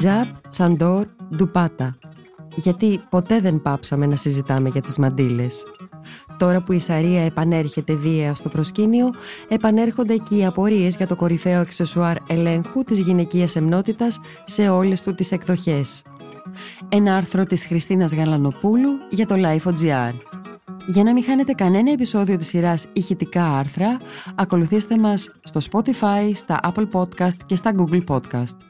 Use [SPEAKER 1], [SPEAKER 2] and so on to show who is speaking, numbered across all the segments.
[SPEAKER 1] Χιτζάπ, τσαντόρ, ντουπάτα. Γιατί ποτέ δεν πάψαμε να συζητάμε για τις μαντήλες. Τώρα που η Σαρία επανέρχεται βία στο προσκήνιο, επανέρχονται και οι απορίες για το κορυφαίο αξεσουάρ ελέγχου της γυναικείας εμνότητας σε όλες του τις εκδοχές. Ένα άρθρο της Χριστίνας Γαλανοπούλου για το Life.gr. Για να μην χάνετε κανένα επεισόδιο της σειράς ηχητικά άρθρα, ακολουθήστε μας στο Spotify, στα Apple Podcast και στα Google Podcast.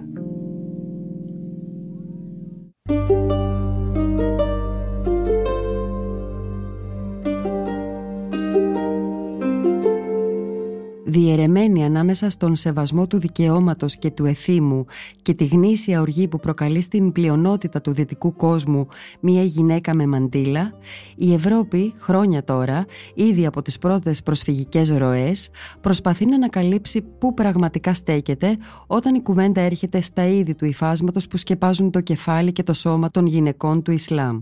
[SPEAKER 1] Διαιρεμένη ανάμεσα στον σεβασμό του δικαιώματος και του εθήμου και τη γνήσια οργή που προκαλεί στην πλειονότητα του δυτικού κόσμου μια γυναίκα με μαντήλα, η Ευρώπη χρόνια τώρα, ήδη από τις πρώτες προσφυγικές ροές, προσπαθεί να ανακαλύψει πού πραγματικά στέκεται όταν η κουβέντα έρχεται στα είδη του υφάσματος που σκεπάζουν το κεφάλι και το σώμα των γυναικών του Ισλάμ.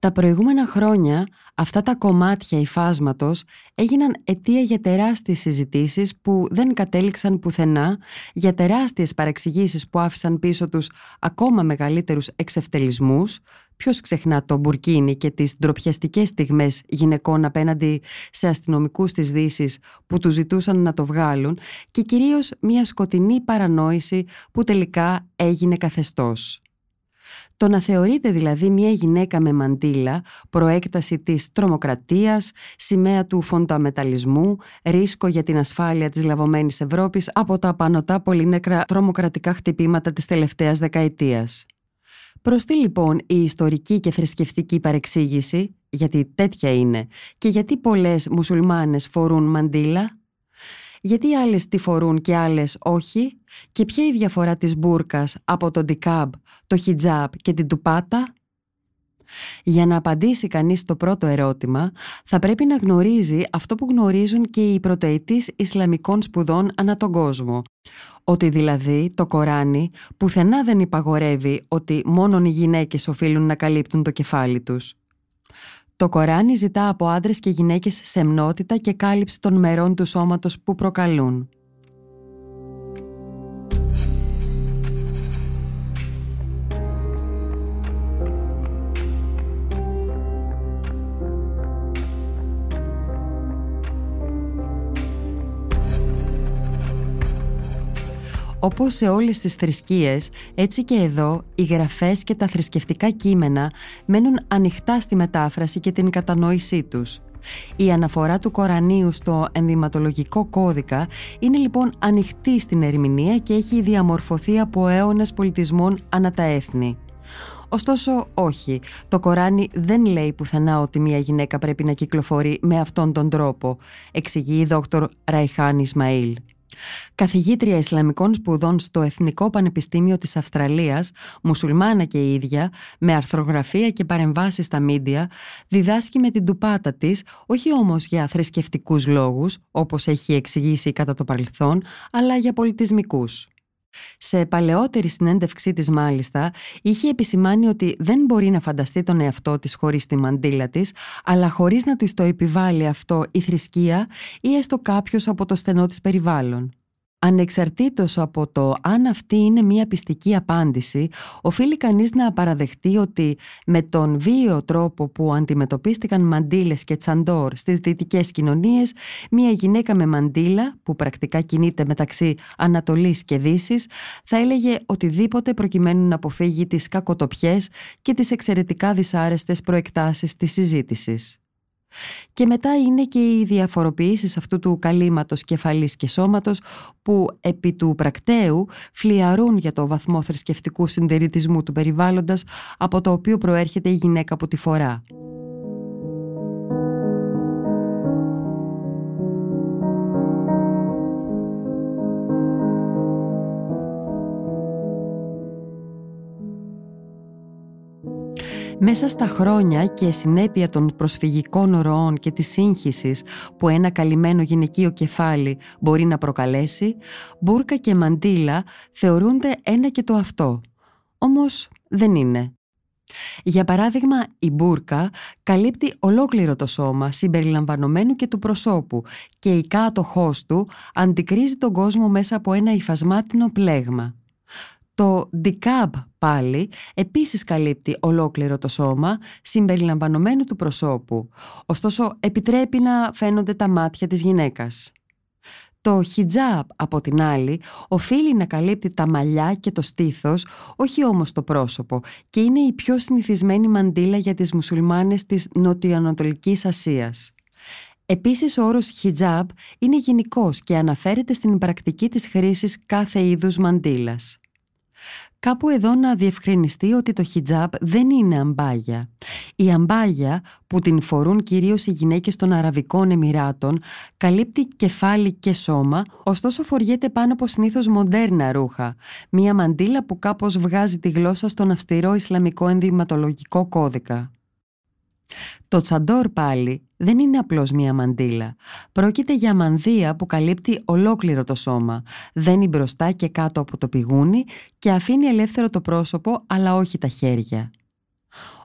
[SPEAKER 1] Τα προηγούμενα χρόνια αυτά τα κομμάτια υφάσματος έγιναν αιτία για τεράστιες συζητήσεις που δεν κατέληξαν πουθενά, για τεράστιες παρεξηγήσεις που άφησαν πίσω τους ακόμα μεγαλύτερους εξευτελισμούς, ποιος ξεχνά το μπουρκίνι και τις ντροπιαστικές στιγμές γυναικών απέναντι σε αστυνομικούς της δύσης που τους ζητούσαν να το βγάλουν και κυρίως μια σκοτεινή παρανόηση που τελικά έγινε καθεστώς. Το να θεωρείται δηλαδή μια γυναίκα με μαντήλα, προέκταση της τρομοκρατίας, σημαία του φονταμεταλλισμού, ρίσκο για την ασφάλεια της λαβωμένης Ευρώπης από τα πανωτά πολυνέκρα τρομοκρατικά χτυπήματα της τελευταίας δεκαετίας. Προς τι λοιπόν η ιστορική και θρησκευτική παρεξήγηση, γιατί τέτοια είναι, και γιατί πολλές μουσουλμάνες φορούν μαντήλα, γιατί άλλες τη φορούν και άλλες όχι; Και ποια η διαφορά της μπουρκας από το ντικάμπ, το χιτζάπ και την τουπάτα; Για να απαντήσει κανείς το πρώτο ερώτημα θα πρέπει να γνωρίζει αυτό που γνωρίζουν και οι πρωτοετής Ισλαμικών σπουδών ανά τον κόσμο. Ότι δηλαδή το Κοράνι πουθενά δεν υπαγορεύει ότι μόνον οι γυναίκες οφείλουν να καλύπτουν το κεφάλι τους. Το Κοράνι ζητά από άντρες και γυναίκες σεμνότητα και κάλυψη των μερών του σώματος που προκαλούν. Όπως σε όλες τις θρησκείες, έτσι και εδώ οι γραφές και τα θρησκευτικά κείμενα μένουν ανοιχτά στη μετάφραση και την κατανόησή τους. Η αναφορά του Κορανίου στο ενδυματολογικό κώδικα είναι λοιπόν ανοιχτή στην ερμηνεία και έχει διαμορφωθεί από αίωνες πολιτισμών ανά τα έθνη. Ωστόσο, όχι. Το Κοράνι δεν λέει πουθενά ότι μια γυναίκα πρέπει να κυκλοφορεί με αυτόν τον τρόπο, εξηγεί η δόκτωρ Ραϊχάν Ισμαήλ. Καθηγήτρια Ισλαμικών σπουδών στο Εθνικό Πανεπιστήμιο της Αυστραλίας, μουσουλμάνα και η ίδια, με αρθρογραφία και παρεμβάσεις στα μίντια, διδάσκει με την τουπάτα της, όχι όμως για θρησκευτικούς λόγους, όπως έχει εξηγήσει κατά το παρελθόν, αλλά για πολιτισμικούς. Σε παλαιότερη συνέντευξή της μάλιστα είχε επισημάνει ότι δεν μπορεί να φανταστεί τον εαυτό της χωρίς τη μαντήλα της αλλά χωρίς να της το επιβάλλει αυτό η θρησκεία ή έστω κάποιος από το στενό της περιβάλλον. Ανεξαρτήτως από το αν αυτή είναι μια πιστική απάντηση, οφείλει κανείς να παραδεχτεί ότι με τον βίαιο τρόπο που αντιμετωπίστηκαν μαντήλες και τσαντόρ στις δυτικές κοινωνίες, μια γυναίκα με μαντήλα, που πρακτικά κινείται μεταξύ Ανατολής και Δύσης, θα έλεγε οτιδήποτε προκειμένου να αποφύγει τις κακοτοπιές και τις εξαιρετικά δυσάρεστες προεκτάσεις της συζήτησης. Και μετά είναι και οι διαφοροποιήσεις αυτού του καλύματος κεφαλής και σώματος που επί του πρακτέου φλιαρούν για το βαθμό θρησκευτικού συντηρητισμού του περιβάλλοντας από το οποίο προέρχεται η γυναίκα που τη φορά. Μέσα στα χρόνια και συνέπεια των προσφυγικών ροών και της σύγχυσης που ένα καλυμμένο γυναικείο κεφάλι μπορεί να προκαλέσει, μπουρκα και μαντήλα θεωρούνται ένα και το αυτό. Όμως δεν είναι. Για παράδειγμα, η μπουρκα καλύπτει ολόκληρο το σώμα συμπεριλαμβανομένου και του προσώπου και η κάτοχός του αντικρίζει τον κόσμο μέσα από ένα υφασμάτινο πλέγμα. Το δικάμπ πάλι επίσης καλύπτει ολόκληρο το σώμα συμπεριλαμβανομένου του προσώπου, ωστόσο επιτρέπει να φαίνονται τα μάτια της γυναίκας. Το χιτζάπ από την άλλη οφείλει να καλύπτει τα μαλλιά και το στήθος, όχι όμως το πρόσωπο και είναι η πιο συνηθισμένη μαντήλα για τις μουσουλμάνες της Νοτιοανατολικής Ασίας. Επίσης ο όρος χιτζάπ είναι γενικός και αναφέρεται στην πρακτική της χρήσης κάθε είδους μαντήλας. Κάπου εδώ να διευκρινιστεί ότι το χιτζάπ δεν είναι αμπάγια. Η αμπάγια που την φορούν κυρίως οι γυναίκες των Αραβικών Εμμυράτων καλύπτει κεφάλι και σώμα, ωστόσο φοριέται πάνω από συνήθως μοντέρνα ρούχα. Μία μαντήλα που κάπως βγάζει τη γλώσσα στον αυστηρό Ισλαμικό ενδυματολογικό κώδικα. Το τσαντόρ πάλι δεν είναι απλώς μία μαντήλα. Πρόκειται για μανδύα που καλύπτει ολόκληρο το σώμα, δένει μπροστά και κάτω από το πηγούνι και αφήνει ελεύθερο το πρόσωπο αλλά όχι τα χέρια.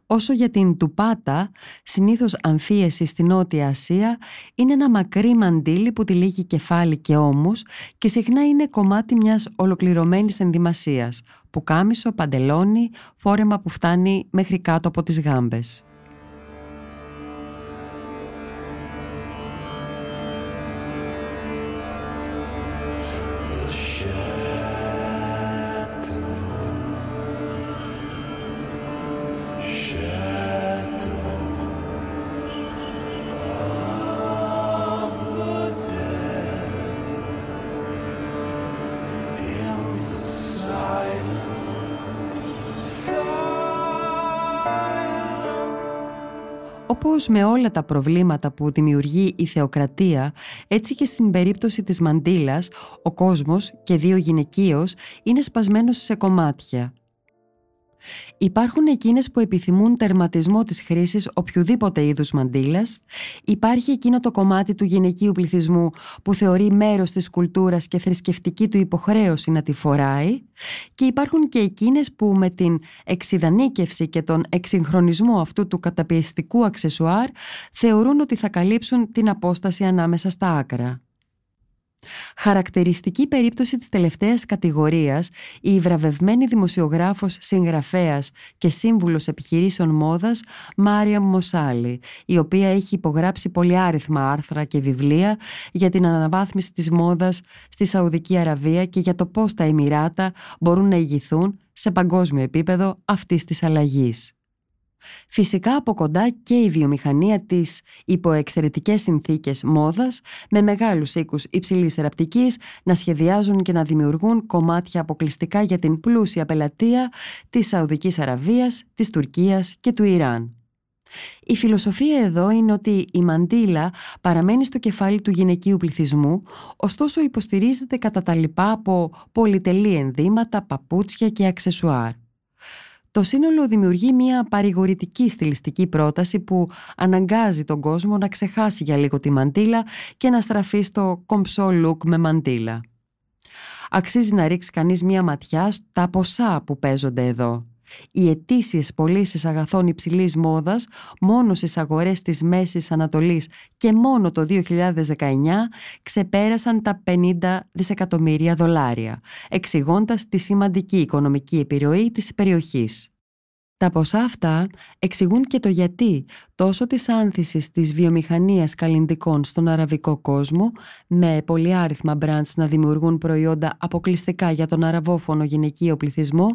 [SPEAKER 1] Όσο για την τουπάτα, συνήθως αμφίεση στη Νότια Ασία, είναι ένα μακρύ μαντίλι που τυλίγει κεφάλι και ώμους και συχνά είναι κομμάτι μιας ολοκληρωμένης ενδυμασίας, που κάμισο, παντελόνι, φόρεμα που φτάνει μέχρι κάτω από τις γάμπες. Όπως με όλα τα προβλήματα που δημιουργεί η θεοκρατία, έτσι και στην περίπτωση της μαντήλας, ο κόσμος και δύο γυναικείος είναι σπασμένος σε κομμάτια. Υπάρχουν εκείνες που επιθυμούν τερματισμό της χρήσης οποιοδήποτε είδους μαντήλας. Υπάρχει εκείνο το κομμάτι του γυναικείου πληθυσμού που θεωρεί μέρος της κουλτούρας και θρησκευτική του υποχρέωση να τη φοράει. Και υπάρχουν και εκείνες που με την εξειδανίκευση και τον εξυγχρονισμό αυτού του καταπιεστικού αξεσουάρ θεωρούν ότι θα καλύψουν την απόσταση ανάμεσα στα άκρα. Χαρακτηριστική περίπτωση της τελευταίας κατηγορίας, η βραβευμένη δημοσιογράφος, συγγραφέας και σύμβουλος επιχειρήσεων μόδας Μάρια Μοσάλη, η οποία έχει υπογράψει πολυάριθμα άρθρα και βιβλία για την αναβάθμιση της μόδας στη Σαουδική Αραβία και για το πώς τα Εμμυράτα μπορούν να ηγηθούν σε παγκόσμιο επίπεδο αυτής της αλλαγής. Φυσικά από κοντά και η βιομηχανία της υπό εξαιρετικές συνθήκες μόδας με μεγάλους οίκους υψηλής εραπτικής να σχεδιάζουν και να δημιουργούν κομμάτια αποκλειστικά για την πλούσια πελατεία της Σαουδικής Αραβίας, της Τουρκίας και του Ιράν. Η φιλοσοφία εδώ είναι ότι η μαντήλα παραμένει στο κεφάλι του γυναικείου πληθυσμού, ωστόσο υποστηρίζεται κατά τα λοιπά από πολυτελή ενδύματα, παπούτσια και αξεσουάρ. Το σύνολο δημιουργεί μια παρηγορητική στιλιστική πρόταση που αναγκάζει τον κόσμο να ξεχάσει για λίγο τη μαντήλα και να στραφεί στο κομψό look με μαντήλα. Αξίζει να ρίξει κανείς μια ματιά στα ποσά που παίζονται εδώ. Οι ετήσιε πωλήσεις αγαθών υψηλής μόδας μόνο στις αγορές της Μέσης Ανατολής και μόνο το 2019 ξεπέρασαν τα 50 δισεκατομμύρια δολάρια, εξηγώντας τη σημαντική οικονομική επιρροή της περιοχής. Τα ποσά αυτά εξηγούν και το γιατί τόσο της άνθησης της βιομηχανίας καλλιντικών στον αραβικό κόσμο με πολυάριθμα μπραντς να δημιουργούν προϊόντα αποκλειστικά για τον αραβόφωνο γυναικείο πληθυσμό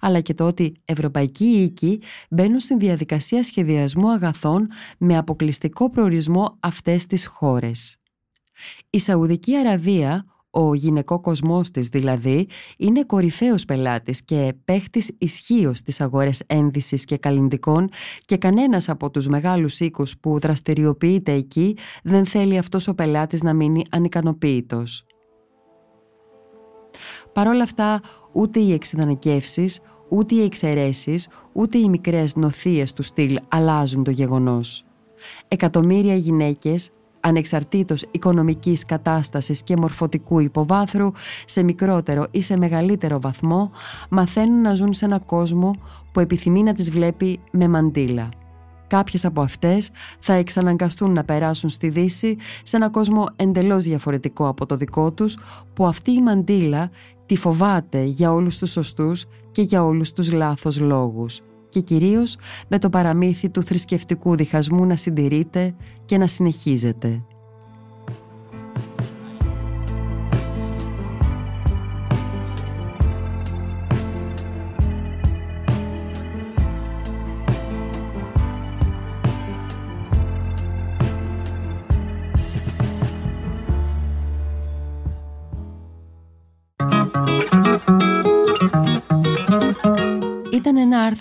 [SPEAKER 1] αλλά και το ότι ευρωπαϊκοί οίκοι μπαίνουν στην διαδικασία σχεδιασμού αγαθών με αποκλειστικό προορισμό αυτές τις χώρες. Η Σαουδική Αραβία ο γυναικό κοσμός της δηλαδή είναι κορυφαίος πελάτης και παίχτης ισχύως στις αγορές ένδυσης και καλλιντικών και κανένας από τους μεγάλους οίκους που δραστηριοποιείται εκεί δεν θέλει αυτός ο πελάτης να μείνει ανικανοποίητος. Παρ' όλα αυτά ούτε οι εξειδανικεύσεις, ούτε οι εξαιρέσεις, ούτε οι μικρές νοθείες του στυλ αλλάζουν το γεγονός. Εκατομμύρια γυναίκες ανεξαρτήτως οικονομικής κατάστασης και μορφωτικού υποβάθρου, σε μικρότερο ή σε μεγαλύτερο βαθμό, μαθαίνουν να ζουν σε ένα κόσμο που επιθυμεί να τις βλέπει με μαντήλα. Κάποιες από αυτές θα εξαναγκαστούν να περάσουν στη Δύση σε ένα κόσμο εντελώς διαφορετικό από το δικό τους, που αυτή η μαντήλα τη φοβάται για όλους τους σωστούς και για όλους τους λάθος λόγους και κυρίως με το παραμύθι του θρησκευτικού διχασμού να συντηρείται και να συνεχίζεται.